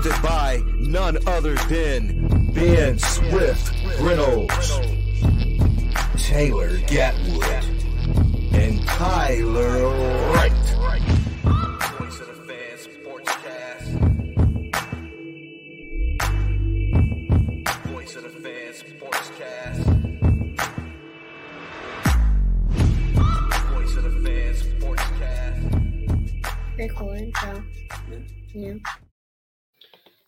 Hosted by none other than Ben Swift Reynolds, Taylor Gatwood, and Tyler Wright. Recording, so yeah.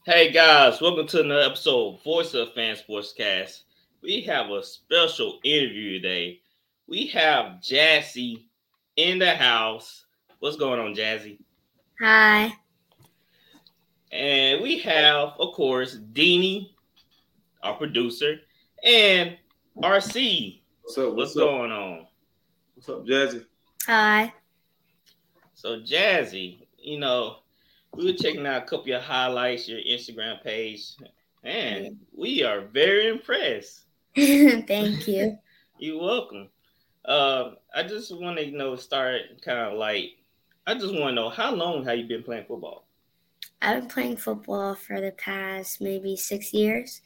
Hey guys, welcome to another episode of Voice of Fan Sportscast. We have a special interview today. We have Jazzy in the house. What's going on, Jazzy? Hi. And we have, of course, Deanie, our producer, and RC. What's up? What's What's, up? going on? What's up, Jazzy? Hi. So, Jazzy, you know, we were checking out a couple of your highlights, your Instagram page, and we are very impressed. Thank you. You're welcome. Um, I just want to you know start kind of like I just want to know how long have you been playing football? I've been playing football for the past maybe six years.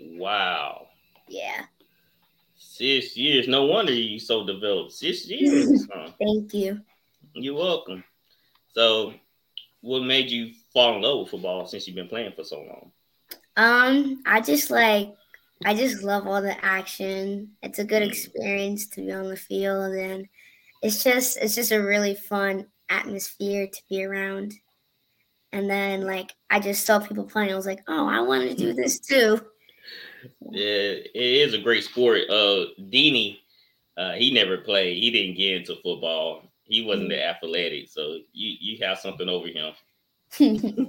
Wow, Yeah. six years. No wonder you so developed. Six years. huh? Thank you. You're welcome. So, what made you fall in love with football since you've been playing for so long? Um, I just like I just love all the action. It's a good experience to be on the field and it's just it's just a really fun atmosphere to be around. And then like I just saw people playing. I was like, oh, I want to do this too. Yeah, it is a great sport. Uh, Deanie, uh, he never played. He didn't get into football. He wasn't the athletic, so you you have something over him.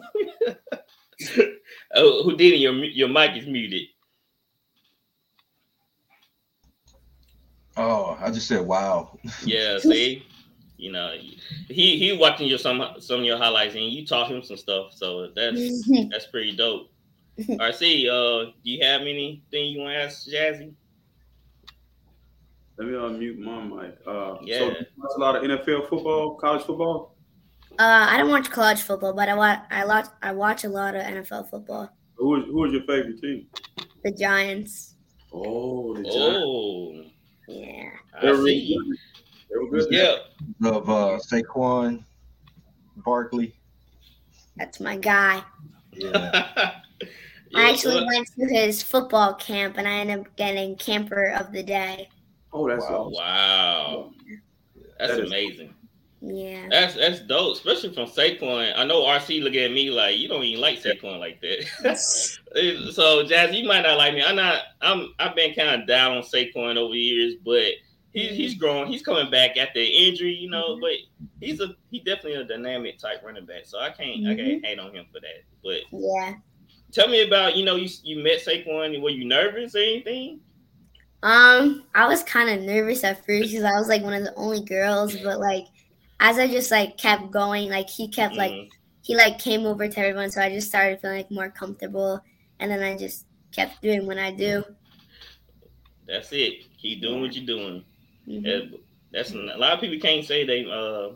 Oh, Houdini, your your mic is muted. Oh, I just said wow. Yeah, see, you know, he he watching your some some of your highlights and you taught him some stuff, so that's that's pretty dope. RC, uh, do you have anything you want to ask Jazzy? Let me unmute my mic. Uh, Yeah. So you watch a lot of NFL football, college football. Uh, I don't watch college football, but I watch I watch I watch a lot of NFL football. Who is who is your favorite team? The Giants. Oh, the Giants. Oh, Yeah. I They're really good. They were good. Yeah, Of uh, Saquon Barkley. That's my guy. Yeah. I actually well, went to his football camp and I ended up getting camper of the day. Oh, that's Wow. awesome. wow, that's That is- amazing. Yeah. That's that's dope, especially from Saquon. I know RC look at me like you don't even like Saquon like that. so Jazz, you might not like me. I'm not. I'm. I've been kind of down on Saquon over the years, but he, he's growing. He's coming back after injury, you know. Mm-hmm. But he's a he definitely a dynamic type running back. So I can't I can't mm-hmm. hate on him for that. But Yeah. tell me about you know you you met Saquon. Were you nervous or anything? Um, I was kind of nervous at first because I was like one of the only girls, but like as I just like kept going, like he kept like Mhm. he like came over to everyone, so I just started feeling like more comfortable, and then I just kept doing what I do. That's it. Keep doing what you're doing. Mhm. That's a lot of people can't say they uh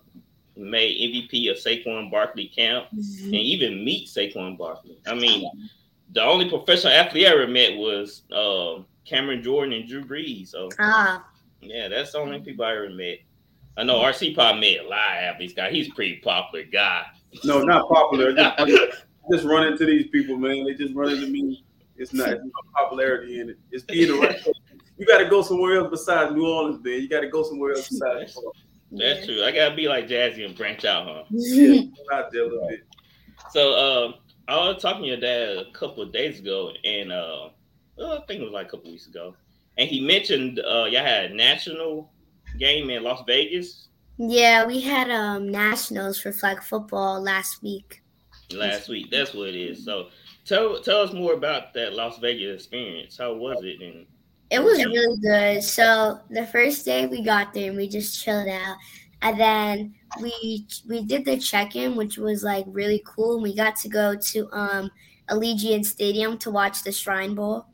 made MVP of Saquon Barkley camp and even meet Saquon Barkley. I mean, the only professional athlete I ever met was um Cameron Jordan and Drew Brees. So Ah, yeah, that's the only people I ever met. I know RC probably met a lot of athletes. Guy, he's a pretty popular guy. No, not popular. Just, just run into these people, man. They just run into me. It's not it's no popularity in it. It's either right. You got to go somewhere else besides New Orleans, man. You got to go somewhere else besides. That's true. I gotta be like Jazzy and branch out, huh? Yeah, out there a little bit. So um, I was talking to your dad a couple of days ago, and uh, well, I think it was like a couple weeks ago, and he mentioned uh, y'all had a national game in Las Vegas. Yeah, we had um nationals for flag football last week. Last week, that's what it is. So tell tell us more about that Las Vegas experience. How was it? And It was really good. So the first day we got there, and we just chilled out, and then we we did the check-in, which was like really cool. And we got to go to um Allegiant Stadium to watch the Shrine Bowl.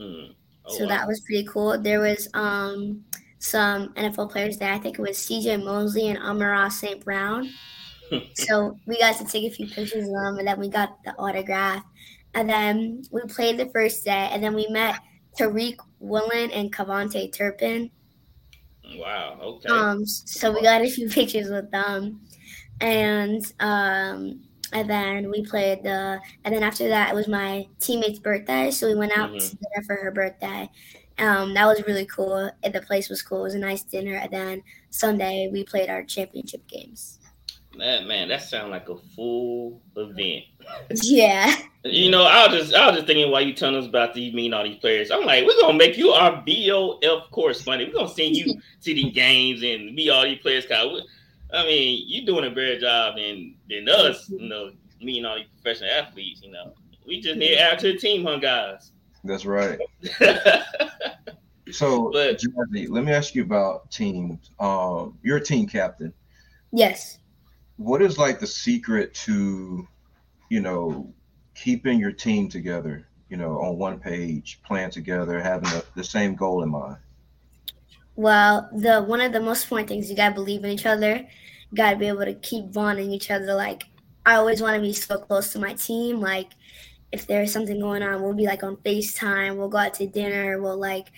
Mm, oh, so wow. that was pretty cool. There was um some NFL players there. I think it was CJ Mosley and Amon-Ra St. Brown. so we got to take a few pictures of them and then we got the autograph. And then we played the first day and then we met Tariq Woolen and KaVontae Turpin. wow. Okay. Um so we got a few pictures with them. And um and then we played the and then after that it was my teammate's birthday. So we went out Mhm. to dinner for her birthday. Um that was really cool. And the place was cool. It was a nice dinner. And then Sunday we played our championship games. that man, that sounds like a full event. Yeah. You know, I was just I was just thinking while you telling us about these meeting all these players. I'm like, we're gonna make you our VOF correspondent. We're gonna send you to these games and be all these players. We- I mean, you're doing a better job than than us. You know, meeting all these professional athletes. You know, we just need to add to the team, huh, guys? That's right. So, But- Jazzy, let me ask you about teams. Um, you're a team captain. Yes. What is like the secret to, you know, keeping your team together? You know, on one page, playing together, having the, the same goal in mind. Well, the one of the most important things you gotta believe in each other. You gotta be able to keep bonding each other. Like I always want to be so close to my team. Like if there's something going on, we'll be like on FaceTime. We'll go out to dinner. We'll like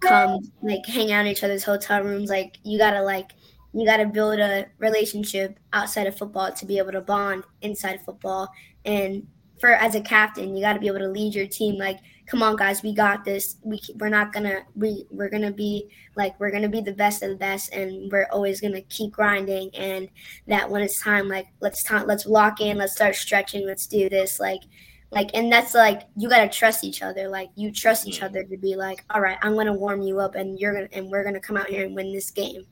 come like hang out in each other's hotel rooms. Like you gotta like you gotta build a relationship outside of football to be able to bond inside football. And for as a captain, you gotta be able to lead your team. Like, come on, guys, we got this. We we're not gonna we we're gonna be like we're gonna be the best of the best and we're always gonna keep grinding and that when it's time like let's time let's lock in let's start stretching let's do this like like and that's like you gotta trust each other like you trust each other to be like all right i'm gonna warm you up and you're gonna and we're gonna come out here and win this game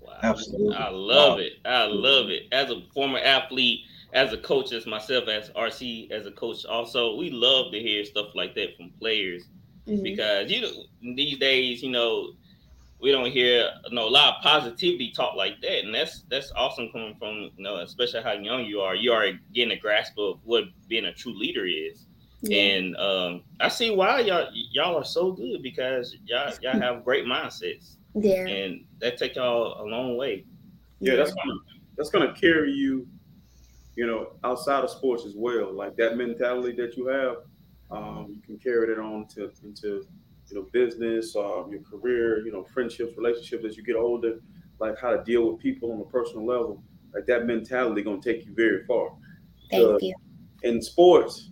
Wow. Absolutely. I love Wow. it. I love it. As a former athlete, as a coach, as myself, as RC, as a coach, also, we love to hear stuff like that from players Mhm. because you know these days, you know, we don't hear you know, a lot of positivity talk like that, and that's that's awesome coming from you know, especially how young you are. You are getting a grasp of what being a true leader is. Yeah. And um, I see why y'all y'all are so good because y'all y'all have great mindsets, yeah and that take y'all a long way. Yeah, that's gonna that's gonna carry you, you know, outside of sports as well. Like that mentality that you have, um, you can carry it on to into you know business, um, your career, you know, friendships, relationships as you get older. Like how to deal with people on a personal level. Like that mentality gonna take you very far. thank uh, you in sports,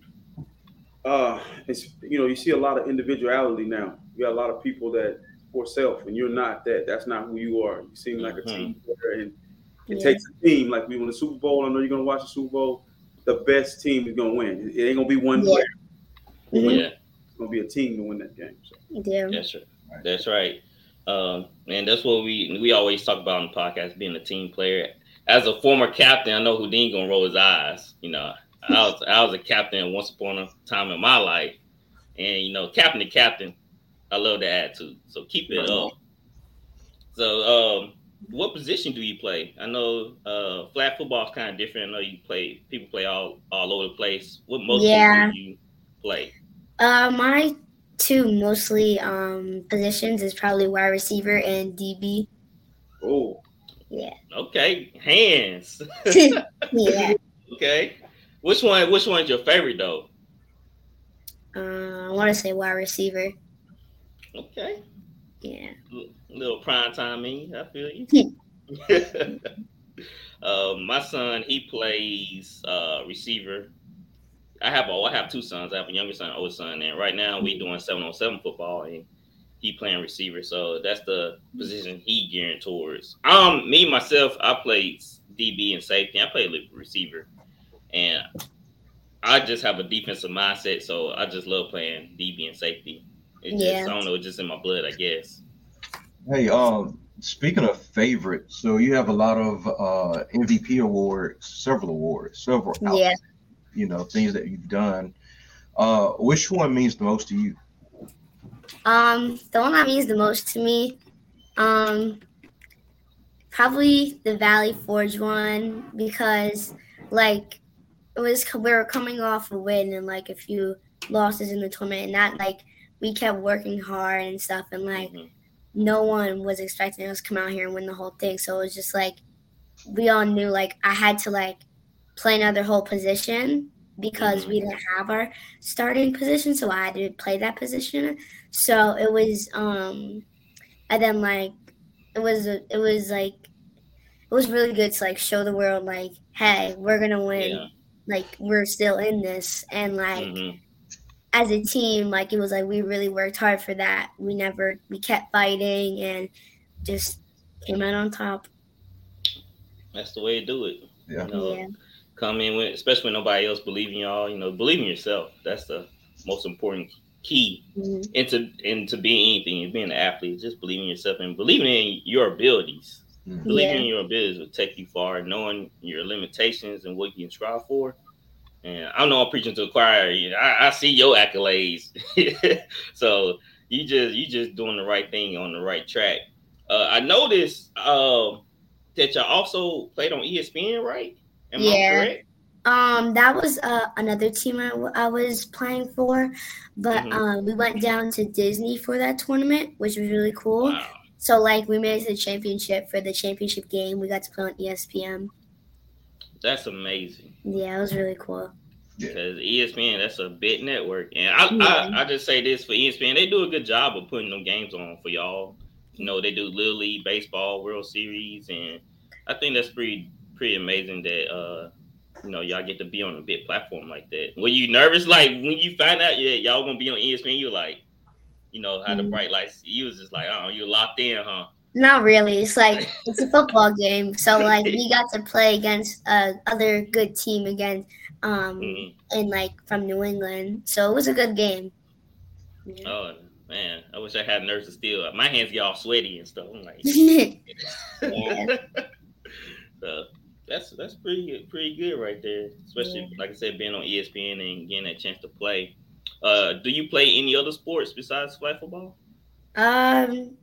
uh, it's you know you see a lot of individuality now. You got a lot of people that for self, and you're not that. That's not who you are. You seem like a Mhm. team player, and it Yeah. takes a team. Like we won the Super Bowl. I know you're gonna watch the Super Bowl. The best team is gonna win. It ain't gonna be one Yeah. player. Mhm. Yeah. It's gonna be a team to win that game. So. yeah That's right. That's right. Um, and that's what we we always talk about on the podcast, being a team player. As a former captain, I know Houdin gonna roll his eyes. You know, I was I was a captain once upon a time in my life, and you know, captain to captain, I love the attitude. So keep it up. So, um, what position do you play? I know uh, flag football is kind of different. I know you play people play all all over the place. What most Yeah. do you play? uh my two mostly um positions is probably wide receiver and db Oh, yeah Okay, hands. yeah Okay. Which one? Which one's your favorite though? uh, i want to say wide receiver Okay. yeah L- little prime time me. I feel you. uh, my son, he plays uh, receiver. I have oh, I have two sons. I have a younger son, older son, and right now we doing seven on seven football, and he playing receiver. So that's the position he gearing towards. Um, me myself, I played DB and safety. I played receiver, and I just have a defensive mindset. So I just love playing DB and safety. It just, Yeah. I don't know, it's just in my blood, I guess. Hey, um, speaking of favorites, so you have a lot of uh, MVP awards, several awards, several, Yeah. you know, things that you've done. Uh, which one means the most to you? Um, the one that means the most to me, um, probably the Valley Forge one because like it was we were coming off a win and like a few losses in the tournament and that like we kept working hard and stuff and like Mhm. No one was expecting us to come out here and win the whole thing. So it was just like we all knew like I had to like play another whole position because we didn't have our starting position, so I had to play that position. So it was um and then like it was it was like it was really good to like show the world like, hey, we're gonna win. Yeah. Like we're still in this and like Mhm. As a team, like it was like we really worked hard for that. We never we kept fighting and just came out on top. That's the way to do it. Yeah. You know, Yeah. come in with, especially when nobody else believe in y'all. You know, believe in yourself. That's the most important key Mhm. into into being anything, and being an athlete. Just believing yourself and believing in your abilities. Mhm. Believing Yeah. in your abilities will take you far. Knowing your limitations and what you can strive for. And I know I'm preaching to the choir. You know, I, I see your accolades. so you just you just doing the right thing on the right track. Uh, I noticed um, that y'all also played on ESPN, right? Am Yeah. I correct? Um, that was uh, another team I, w- I was playing for, but Mhm. um, we went down to Disney for that tournament, which was really cool. Wow. So like we made it to the championship for the championship game. We got to play on ESPN. That's amazing. Yeah, it was really cool. Because ESPN, that's a big network. And I, Yeah. I, I just say this for ESPN, they do a good job of putting them games on for y'all. You know, they do Little League Baseball, World Series, and I think that's pretty pretty amazing that uh you know y'all get to be on a big platform like that. Were you nervous like when you find out yeah y'all gonna be on ESPN? You like, you know, how the Mm. bright lights. You was just like, oh, you locked in, huh? Not really. It's like it's a football game, so like we got to play against uh, other good team again, um, Mhm. and like from New England. So it was a good game. Yeah. Oh man, I wish I had nerves to still. My hands get all sweaty and stuff. I'm like. Yeah. so that's that's pretty pretty good right there. Especially Yeah. like I said, being on ESPN and getting that chance to play. Uh, do you play any other sports besides flag football? Um,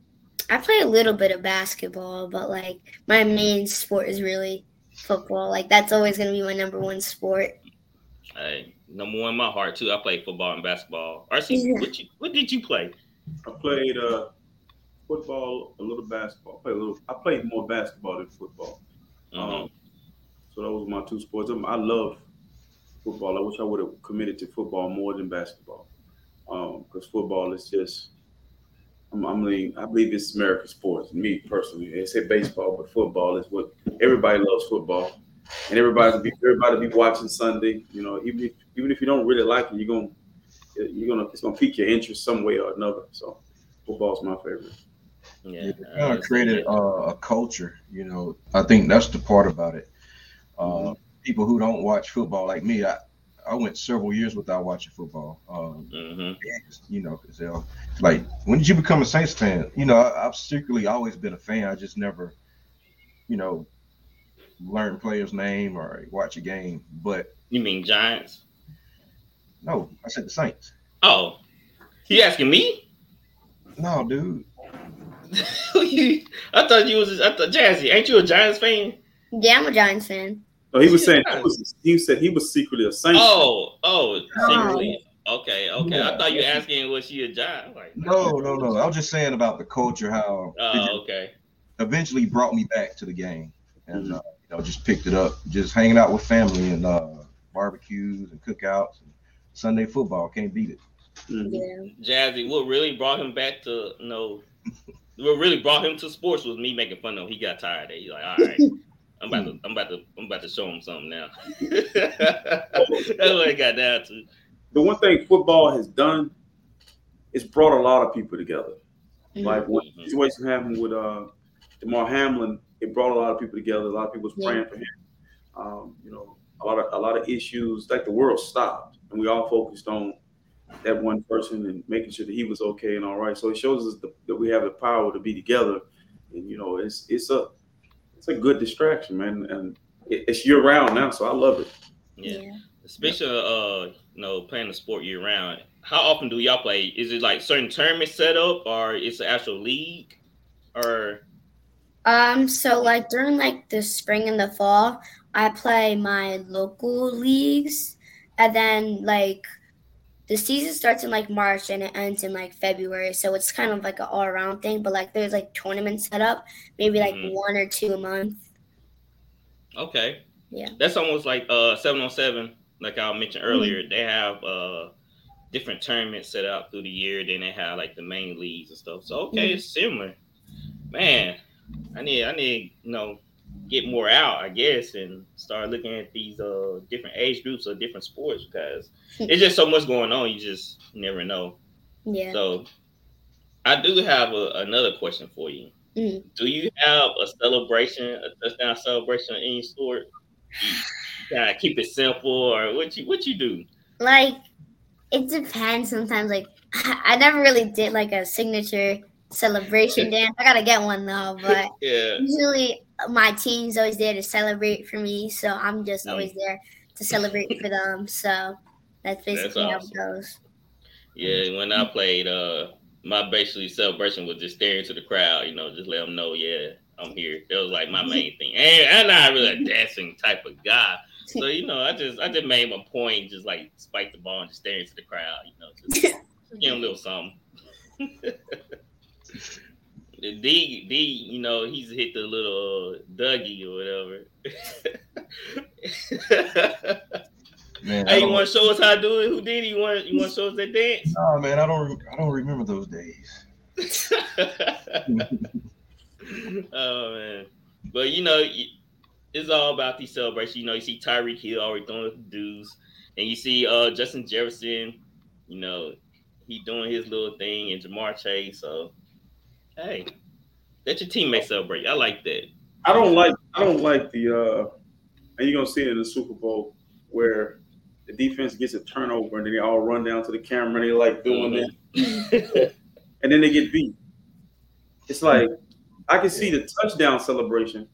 I play a little bit of basketball, but like my main sport is really football. Like that's always gonna be my number one sport. Hey, number one in my heart too. I played football and basketball. RC, Yeah. what you what did you play? I played uh, football, a little basketball. I played a little. I played more basketball than football. Mhm. Um, so those were my two sports. Um, I love football. I wish I would have committed to football more than basketball, because football is just. I'm, I mean, I believe it's American sports. Me personally, they say baseball, but football is what everybody loves. Football, and everybody be everybody be watching Sunday. You know, even if even if you don't really like it, you're gonna you're gonna it's gonna pique your interest some way or another. So, football's my favorite. Yeah, It I kind of created uh, a culture, you know. I think that's the part about it. Uh, Mm-hmm. People who don't watch football, like me, I, I went several years without watching football. Um, Mhm. you know, 'cause they'll- like when did you become a Saints fan? You know, I, I've secretly always been a fan. I just never, you know, learn players' name or watch a game. But You mean Giants? no, I said the Saints. Oh, you asking me? No, dude. I thought you was. I thought Jazzy. Ain't you a Giants fan? Yeah, I'm a Giants fan. Oh, he was saying he was. He said he was secretly a saint. Oh, oh, secretly. Okay, okay. I thought you were asking was she a Giant? Like, No, no, no. I was just saying about the culture, how it Oh, okay. eventually brought me back to the game, and uh, you know, just picked it up, just hanging out with family and uh, barbecues and cookouts and Sunday football. Can't beat it. Mhm. Yeah. Jazzy, what really brought him back to you know, what really brought him to sports was me making fun of him. He got tired. Of it. He's like, all right, I'm about to, I'm about to, I'm about to show him something now. That's what it got down to. The one thing football has done is brought a lot of people together. Mhm. Like when Mhm. situation happened with uh, Damar Hamlin, it brought a lot of people together. A lot of people was Yeah. praying for him. Um, you know, a lot of a lot of issues. Like the world stopped, and we all focused on that one person and making sure that he was okay and all right. So it shows us the, that we have the power to be together and you know, it's it's a it's a good distraction, man, and it, it's year round now, so I love it. Yeah. yeah. Especially uh, you know, playing the sport year round. How often do y'all play? Is it like certain tournaments set up, or it's an actual league, or? Um. So like during like the spring and the fall, I play my local leagues, and then like the season starts in like March and it ends in like February. So it's kind of like an all around thing. But like there's like tournaments set up, maybe like mm-hmm. one or two a month. Okay. Yeah. That's almost like uh seven on seven, like I mentioned earlier. Mm-hmm. They have uh different tournaments set out through the year. Then they have like the main leagues and stuff. So okay, mm-hmm. it's similar. Man, I need I need you know get more out, I guess, and start looking at these uh different age groups or different sports because it's just so much going on. You just never know. Yeah. So I do have a, another question for you. Mm-hmm. Do you have a celebration, a touchdown celebration in your sport? kind of keep it simple, or what you what you do? Like it depends. Sometimes, like I never really did like a signature celebration dance. I gotta get one though, but yeah. usually my team's always there to celebrate for me, so I'm just always there to celebrate for them. So that's basically that's awesome. how it goes. Yeah, when I played, uh, my basically celebration was just staring to the crowd. You know, just let them know, yeah, I'm here. That was like my main thing. And I'm not really a dancing type of guy. So, you know, I just I just made my point, just like spike the ball and just staring to the crowd, you know, just give them a little something. D D, you know, he's hit the little uh, Dougie or whatever. man, hey, you want to show us how to do it? Who did? You want you want to show us that dance? Oh man, I don't I don't remember those days. oh man, but you know, it's all about these celebrations. You know, you see Tyreek Hill already doing the dudes, and you see uh Justin Jefferson. You know, he doing his little thing, and Ja'Marr Chase. So Hey, let your teammates celebrate. I like that. I don't like I don't like the uh and you're gonna see it in the Super Bowl where the defense gets a turnover and then they all run down to the camera and they like doing mm-hmm. it. and then they get beat. It's like I can see the touchdown celebration.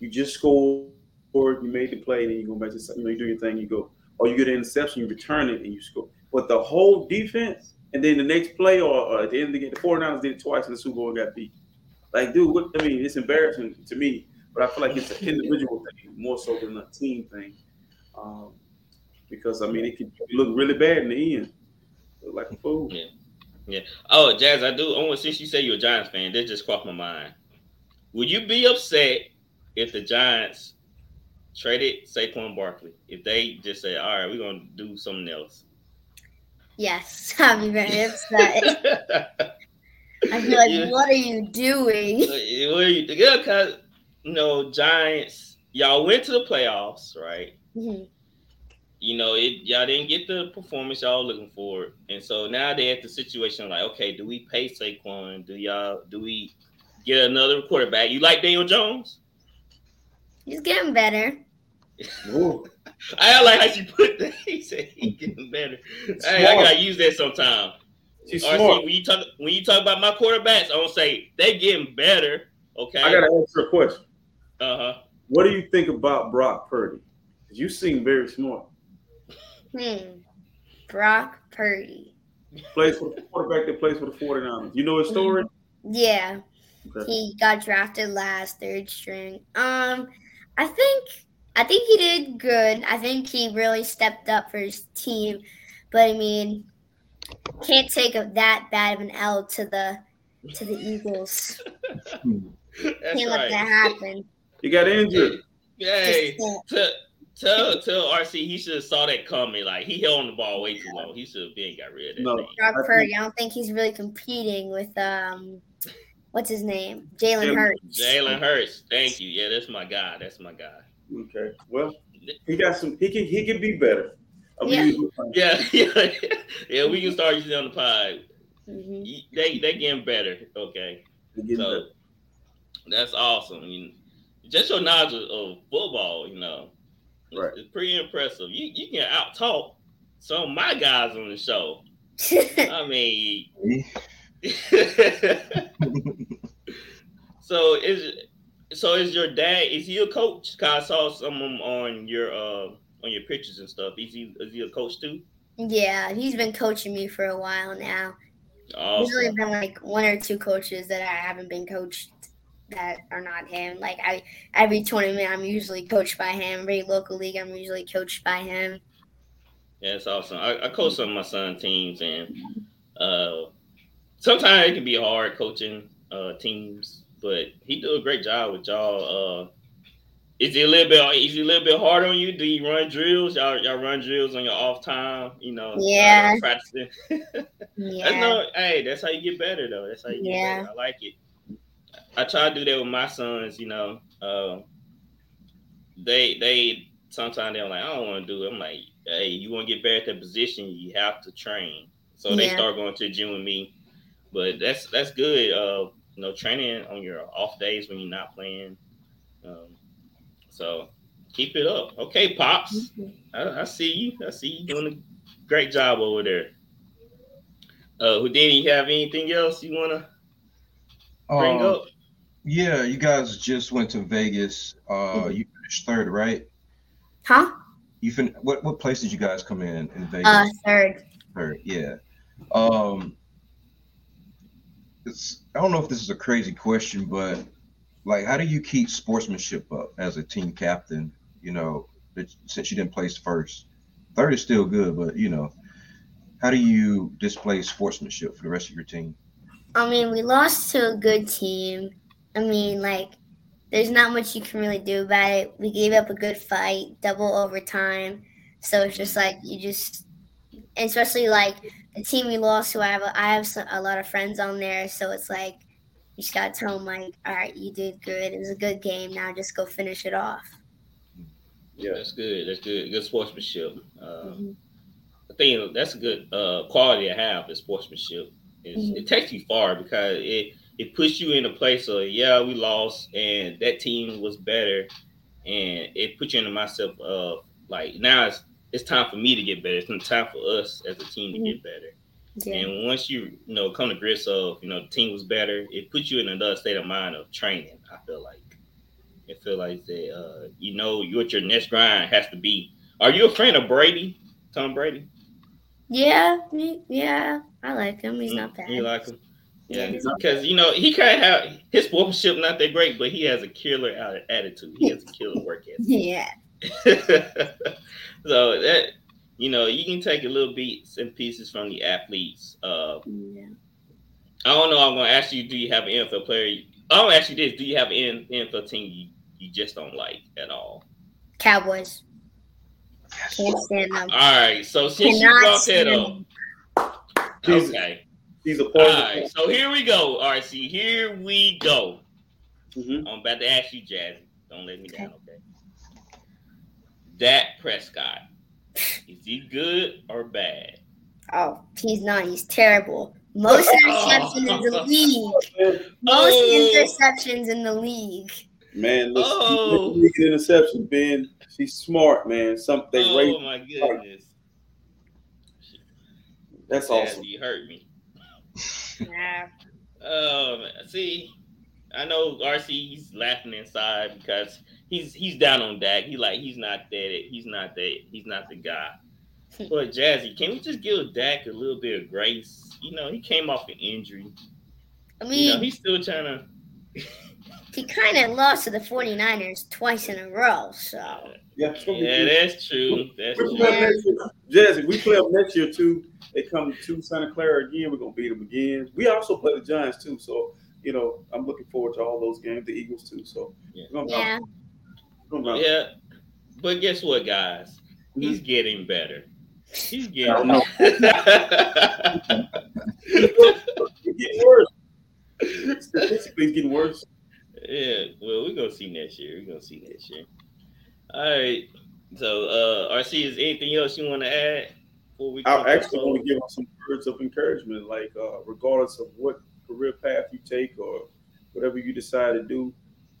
You just scored, you made the play, and then you go back to you know you do your thing, you go, or you get an interception, you return it, and you score. But the whole defense and then the next play or, or at the end of the game, the 49ers did it twice in the Super Bowl and got beat. Like, dude, what I mean, it's embarrassing to me, but I feel like it's an individual thing more so than a team thing. Um, because I mean, it could look really bad in the end, look like a fool. Yeah, yeah. Oh, Jazz, I do. Oh, since you say you're a Giants fan, that just crossed my mind. Would you be upset if the Giants traded Saquon Barkley? If they just say, "All right, we're gonna do something else," Yes, I'd be very upset. I feel like, yeah. what are you doing? Yeah, because you know, Giants, y'all went to the playoffs, right? Mm-hmm. You know, it y'all didn't get the performance y'all looking for, and so now they're at the situation like, okay, do we pay Saquon? Do y'all do we get another quarterback? You like Daniel Jones? He's getting better. I like how she put that. He said he getting better. Hey, I gotta use that sometime. She's RC, smart. When you talk when you talk about my quarterbacks, I'm gonna say they getting better. Okay. I gotta answer a question. Uh huh. What do you think about Brock Purdy? You seem very smart. Hmm. Brock Purdy. Plays for the quarterback that plays for the 49ers. You know his story? Yeah. Okay. He got drafted last, third string. Um, I think I think he did good. I think he really stepped up for his team. But I mean, can't take a, that bad of an L to the to the Eagles. can't right. let that happen. He got injured. Yay. Tell, tell, tell RC he should have saw that coming. Like he held on the ball way too long. He should have been got rid of that. No, thing. Brock Purdy. I don't think he's really competing with um what's his name? Jalen Hurts. Jalen Hurts. Thank you. Yeah, that's my guy. That's my guy. Okay. Well, he got some. He can. He can be better. Yeah. yeah. yeah. Yeah. We can start using on the pod. Mm-hmm. They they getting better. Okay. So better. that's awesome. You, just your knowledge of, of football, you know, right. it's, it's pretty impressive. You you can out talk some of my guys on the show. I mean. So is so is your dad? Is he a coach? Cause I saw some of them on your uh on your pictures and stuff. Is he is he a coach too? Yeah, he's been coaching me for a while now. Awesome. There's only been like one or two coaches that I haven't been coached that are not him. Like I every tournament I'm usually coached by him. Every local league I'm usually coached by him. Yeah, it's awesome. I, I coach some of my son teams, and uh, sometimes it can be hard coaching uh, teams, but he do a great job with y'all. Uh, is he a little bit? Is he a little bit hard on you? Do you run drills? Y'all, y'all run drills on your off time? You know, Yeah. practicing. That's Yeah. no, hey, that's how you get better, though. That's how you get Yeah. better. I like it. I try to do that with my sons. You know, uh, they they sometimes they're like, I don't want to do it. I'm like, hey, you want to get better at that position, you have to train. So they start going to the gym with me. But that's that's good. Uh, you know, training on your off days when you're not playing. Um, so keep it up. Okay, pops. I, I see you. I see you doing a great job over there. Uh, Houdini, you have anything else you want to bring Um, up? yeah, you guys just went to Vegas. Uh, you finished third, right? Huh? You fin- what what place did you guys come in in Vegas? Uh, third. Third, yeah. Um, it's I don't know if this is a crazy question, but like, how do you keep sportsmanship up as a team captain? You know, since you didn't place first, third is still good, but you know, how do you display sportsmanship for the rest of your team? I mean, we lost to a good team. I mean, like, there's not much you can really do about it. We gave up a good fight, double overtime. So it's just like you just, especially like the team we lost Who I have a, I have a lot of friends on there, so it's like you just gotta tell them like, all right, you did good. It was a good game. Now just go finish it off. Yeah. That's good. That's good. Good sportsmanship. Uh, Mhm. I think that's a good uh, quality to have. Is sportsmanship. It's, Mhm. It takes you far because it it puts you in a place of yeah we lost and that team was better, and it puts you in the mindset of like now it's it's time for me to get better. It's time for us as a team to get better. Yeah. And once you you know come to grips of you know the team was better, it puts you in another state of mind of training. I feel like it feel like that uh, you know what your next grind has to be. Are you a fan of Brady, Tom Brady? Yeah, me- yeah, I like him. He's not bad. You like him? Yeah, Yeah. because you know he kind of have his sportsmanship not that great, but he has a killer attitude. He has a killer work ethic. Yeah. so that you know you can take a little bits and pieces from the athletes. Uh, yeah. I don't know. I'm going to ask you: Do you have an NFL player? I'll ask you this: Do you have an NFL team you, you just don't like at all? Cowboys. Can't stand them. All right. So since you brought that stand up, them. He's- okay. He's a All part of. So here we go. All right. See, here we go. Mhm. I'm about to ask you, Jazzy. Don't let me down, okay? Dak Prescott. Is he good or bad? Oh, he's not. He's terrible. Most interceptions in the league. Most Oh. interceptions in the league. Man, listen, Oh. interception, Ben. She's smart, man. Something oh rate. my goodness. That's Jazzy, awesome. you hurt me. Yeah. Um, see, I know RC he's laughing inside because he's he's down on Dak. He like he's not that he's not that he's not the guy. But Jazzy, can we just give Dak a little bit of grace? You know, he came off an injury. I You mean, know, he's still trying to. he kind of lost to the 49ers twice in a row. So, Yeah, it's gonna be Yeah, that's true. That's We true. play next year. Jazzy, we play them next year too. They come to Santa Clara again. We're gonna beat them again. We also play the Giants too. So you know, I'm looking forward to all those games. The Eagles too. So Yeah. yeah. Yeah, but guess what, guys? He's getting better. He's getting. I It's getting worse. Statistically, it's getting worse. yeah. Well, we're gonna see next year. We're gonna see next year. All right. So, uh, RC, is anything else you want to add? Before we I come actually want to give some words of encouragement, like uh, regardless of what career path you take or whatever you decide to do,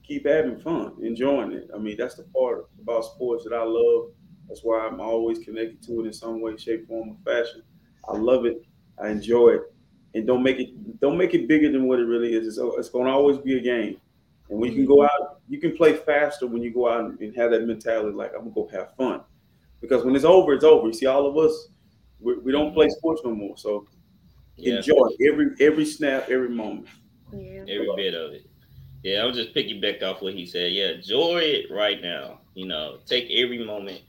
keep having fun, enjoying it. I mean, that's the part about sports that I love. That's why I'm always connected to it in some way, shape, form, or fashion. I love it. I enjoy it, and don't make it don't make it bigger than what it really is. It's, it's going to always be a game. And when you can go out, you can play faster when you go out and have that mentality like I'm gonna go have fun. Because when it's over, it's over. You see, all of us, we, we don't play sports no more. So Yeah. enjoy every every snap, every moment. Yeah. every bit of it. Yeah, I'm just piggyback off what he said. Yeah, enjoy it right now. You know, take every moment.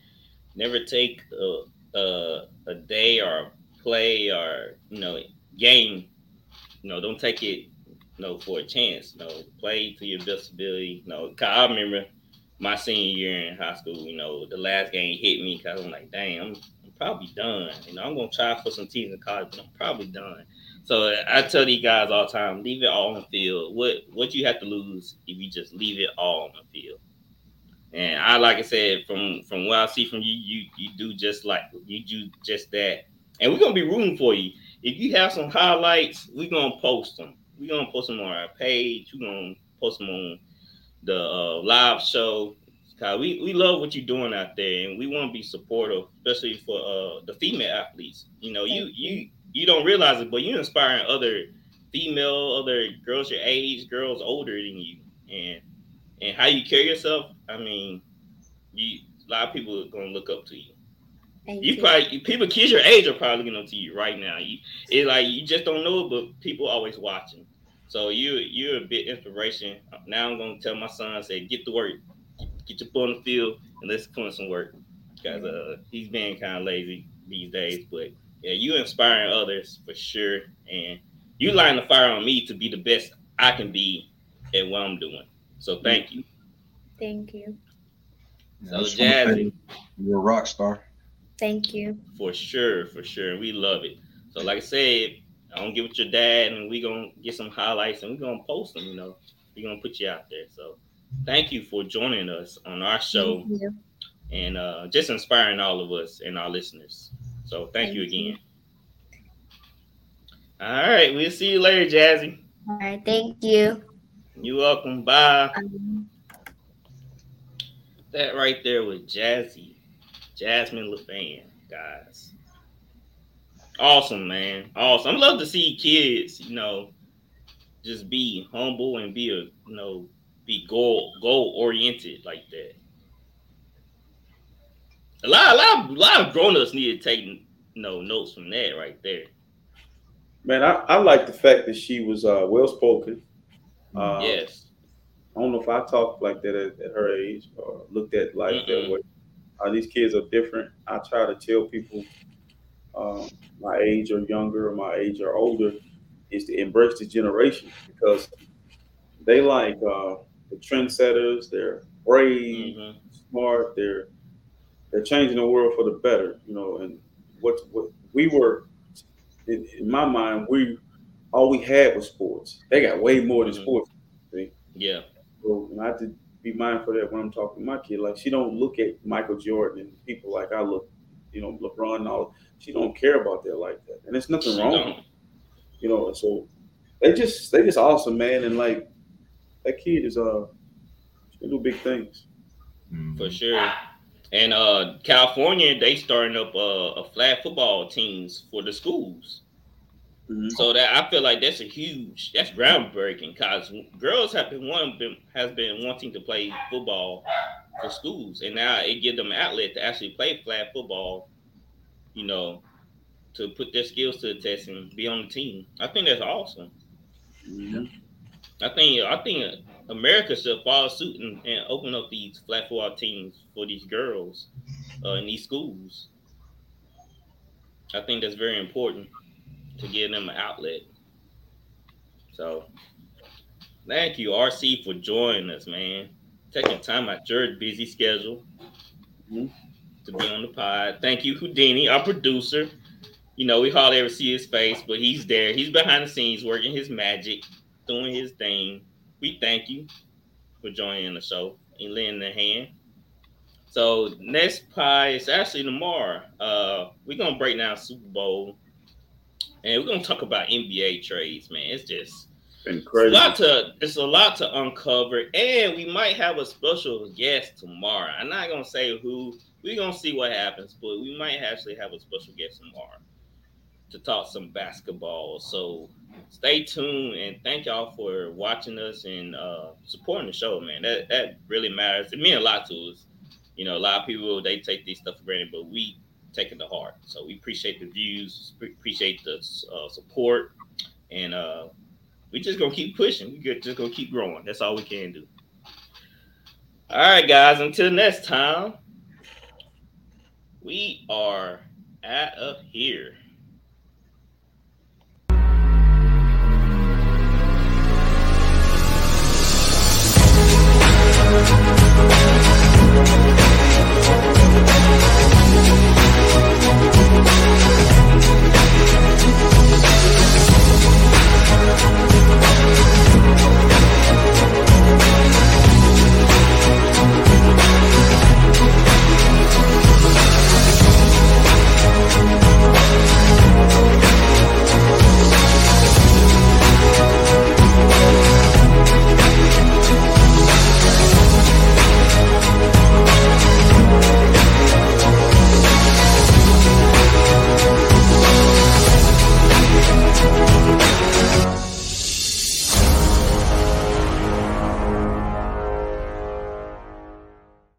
Never take a, a, a day or a play or you know game. You know, don't take it. You know, for a chance. You know, play to your best ability. You know, 'cause I remember my senior year in high school. You know, the last game hit me because I'm like, dang, I'm, I'm probably done. You know, I'm gonna try for some teams in college, but I'm probably done. So I tell these guys all the time, leave it all on the field. What what you have to lose if you just leave it all on the field. And I like I said, from from what I see from you, you you do just like you do just that. And we're gonna be rooting for you. If you have some highlights, we're gonna post them. We're gonna post them on our page. We're gonna post them on the uh, live show. Cause we, we love what you're doing out there, and we want to be supportive, especially for uh, the female athletes. You know, you you you don't realize it, but you're inspiring other female, other girls your age, girls older than you, and and how you carry yourself. I mean, you a lot of people are gonna look up to you. Thank You you. probably people kids your age are probably looking up to you right now. You it's like you just don't know it, but people always watching. So you you're a bit inspiration. Now I'm gonna tell my son, say, get to work, get your foot on the field, and let's put in some work. Because uh, he's being kind of lazy these days, but yeah, you inspiring others for sure, and you lighting the fire on me to be the best I can be at what I'm doing. So thank you. Thank you. So I just wanna say Jazzy. You're a rock star. Thank you. For sure, for sure. We love it. So, like I said, I don't get with your dad, and we gonna get some highlights, and we gonna post them. You know, we gonna put you out there. So, thank you for joining us on our show and uh, just inspiring all of us and our listeners. So, thank, you Thank you. again. All right, we'll see you later, Jazzy. All right. Thank you. You're welcome. Bye. Um, That right there was Jazzy, Jasmine LaFan, guys. Awesome, man. Awesome. I love to see kids, you know, just be humble and be a, you know, be goal goal oriented like that. A lot, a lot, a lot of grown-ups need to take, you know, notes from that right there. Man, I, I like the fact that she was uh, well spoken. Uh, yes. I don't know if I talked like that at, at her age or looked at life that Mm-mm. way. Uh, these kids are different. I try to tell people um, my age or younger or my age or older is to embrace this generation because they like uh, the trendsetters. They're brave, hmm smart. They're they're changing the world for the better. You know, and what what we were in, in my mind, we all we had was sports. They got way more than Mhm. sports. Yeah. So and I have to be mindful of that when I'm talking to my kid. Like she don't look at Michael Jordan and people like I look, you know, LeBron and all. She don't care about that like that, and there's nothing She wrong. You know, so they just they just awesome, man. And like that kid is uh, she can do big things. Mhm. for sure. And uh California, they starting up uh, a flag football teams for the schools. Mhm. So that I feel like that's a huge, that's groundbreaking because girls have been one been, has been wanting to play football for schools, and now it gives them an outlet to actually play flag football. You know, to put their skills to the test and be on the team. I think that's awesome. Mhm. I think I think America should follow suit and, and open up these flat football teams for these girls uh, in these schools. I think that's very important to give them an outlet. So, thank you, RC, for joining us, man. Taking time out your busy schedule Mhm. to be on the pod. Thank you, Houdini, our producer. You know, we hardly ever see his face, but he's there. He's behind the scenes working his magic, doing his thing. We thank you for joining the show and lending a hand. So next pie is actually tomorrow. Uh, we're gonna break down Super Bowl, and we're gonna talk about NBA trades. Man, it's just Been it's a crazy. lot to it's a lot to uncover, and we might have a special guest tomorrow. I'm not gonna say who. We're gonna see what happens, but we might actually have a special guest tomorrow to talk some basketball. So stay tuned and thank y'all for watching us and uh, supporting the show, man. That that really matters. It means a lot to us. You know, a lot of people they take these stuff for granted, but we take it to heart. So we appreciate the views, appreciate the uh, support, and uh, we just gonna keep pushing. We just gonna keep growing. That's all we can do. All right, guys. Until next time, we are out of here. We'll